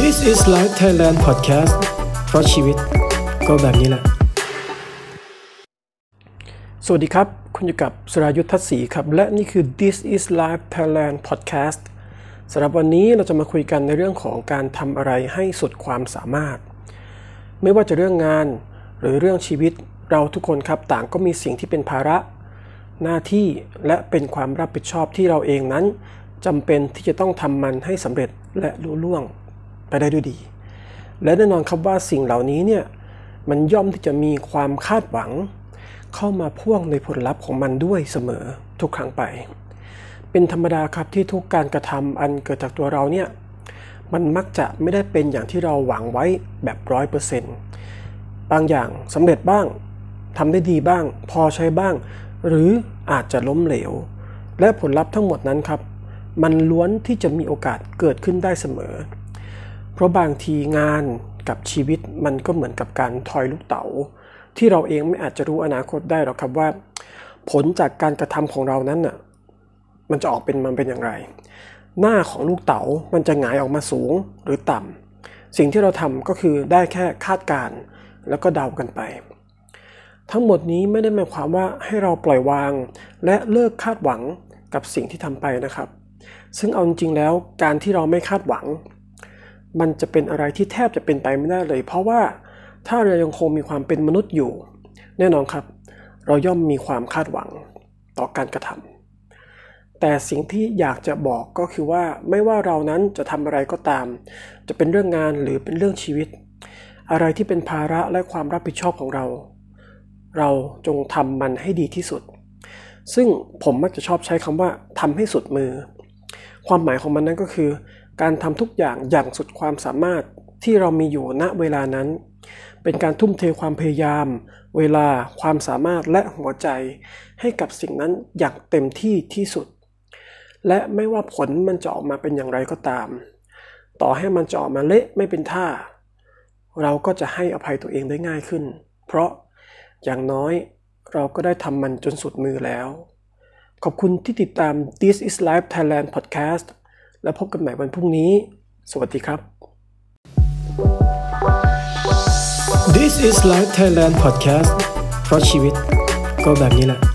This is Life Thailand Podcast เพราะชีวิตก็แบบนี้แหละ สวัสดีครับ คุณอยู่กับสรายุทธทัศน์ศรีครับ และนี่คือ This is Life Thailand Podcast สำหรับวันนี้เราจะมาคุยกันในเรื่องของการทำอะไรให้สุดความสามารถ ไม่ว่าจะเรื่องงานหรือเรื่องชีวิตเราทุกคนครับต่างก็มีสิ่งที่เป็นภาระ หน้าที่และเป็นความรับผิดชอบที่เราเองนั้น จำเป็นที่จะต้องทำมันให้สำเร็จและลุล่วงไปได้ด้วยดี และแน่นอนครับว่าสิ่งเหล่านี้เนี่ยมันย่อมที่จะมีความคาดหวัง เข้ามาพ่วงในผลลัพธ์ของมันด้วยเสมอทุกครั้งไป เป็นธรรมดาครับที่ทุกการกระทำอันเกิดจากตัวเราเนี่ยมันมักจะไม่ได้เป็นอย่างที่เราหวังไว้แบบร้อยเปอร์เซ็นต์บางอย่างสำเร็จบ้างทำได้ดีบ้าง พอใช้บ้าง หรืออาจจะล้มเหลว และผลลัพธ์ทั้งหมดนั้นครับ มันล้วนที่จะมีโอกาสเกิดขึ้นได้เสมอ เพราะบางทีงานกับชีวิตมันก็เหมือนกับการทอยลูกเต๋า ที่เราเองไม่อาจจะรู้อนาคตได้หรอกครับว่า ผลจากการกระทำของเรานั้นน่ะมันจะออกเป็นมันเป็นอย่างไร หน้าของลูกเต๋ามันจะหงายออกมาสูงหรือต่ำสิ่งที่เราทำก็คือได้แค่คาดการ์แล้วก็เดากันไป ทั้งหมดนี้ไม่ได้หมายความว่าให้เราปล่อยวาง และเลิกคาดหวังกับสิ่งที่ทำไปนะครับ ซึ่งเอาจริงๆแล้วการที่เราไม่คาดหวัง มันจะเป็นอะไรที่แทบจะเป็นไปไม่ได้เลย เพราะว่าถ้าเรายังคงมีความเป็นมนุษย์อยู่ แน่นอนครับ เราย่อมมีความคาดหวังต่อการกระทำแต่สิ่งที่อยากจะบอกก็คือว่าไม่ว่าเรานั้นจะทำอะไรก็ตาม จะเป็นเรื่องงานหรือเป็นเรื่องชีวิต อะไรที่เป็นภาระและความรับผิดชอบของเรา เราจงทำมันให้ดีที่สุด ซึ่งผมมักจะชอบใช้คำว่าทำให้สุดมือ ความหมายของมันนั้นก็คือ การทำทุกอย่างอย่างสุดความสามารถที่เรามีอยู่ณเวลานั้น เป็นการทุ่มเทความพยายาม เวลาความสามารถและหัวใจ ให้กับสิ่งนั้นอย่างเต็มที่ที่สุด และไม่ว่าผลมันจะออกมาเป็นอย่างไรก็ตาม ต่อให้มันจะออกมาเละไม่เป็นท่า เราก็จะให้อภัยตัวเองได้ง่ายขึ้น เพราะอย่างน้อยเราก็ได้ทำมันจนสุดมือแล้ว ขอบคุณที่ติดตาม This is Life Thailand Podcast และพบกันใหม่วันพรุ่งนี้ สวัสดีครับ This is Life Thailand Podcast เพราะชีวิตก็แบบนี้แหละ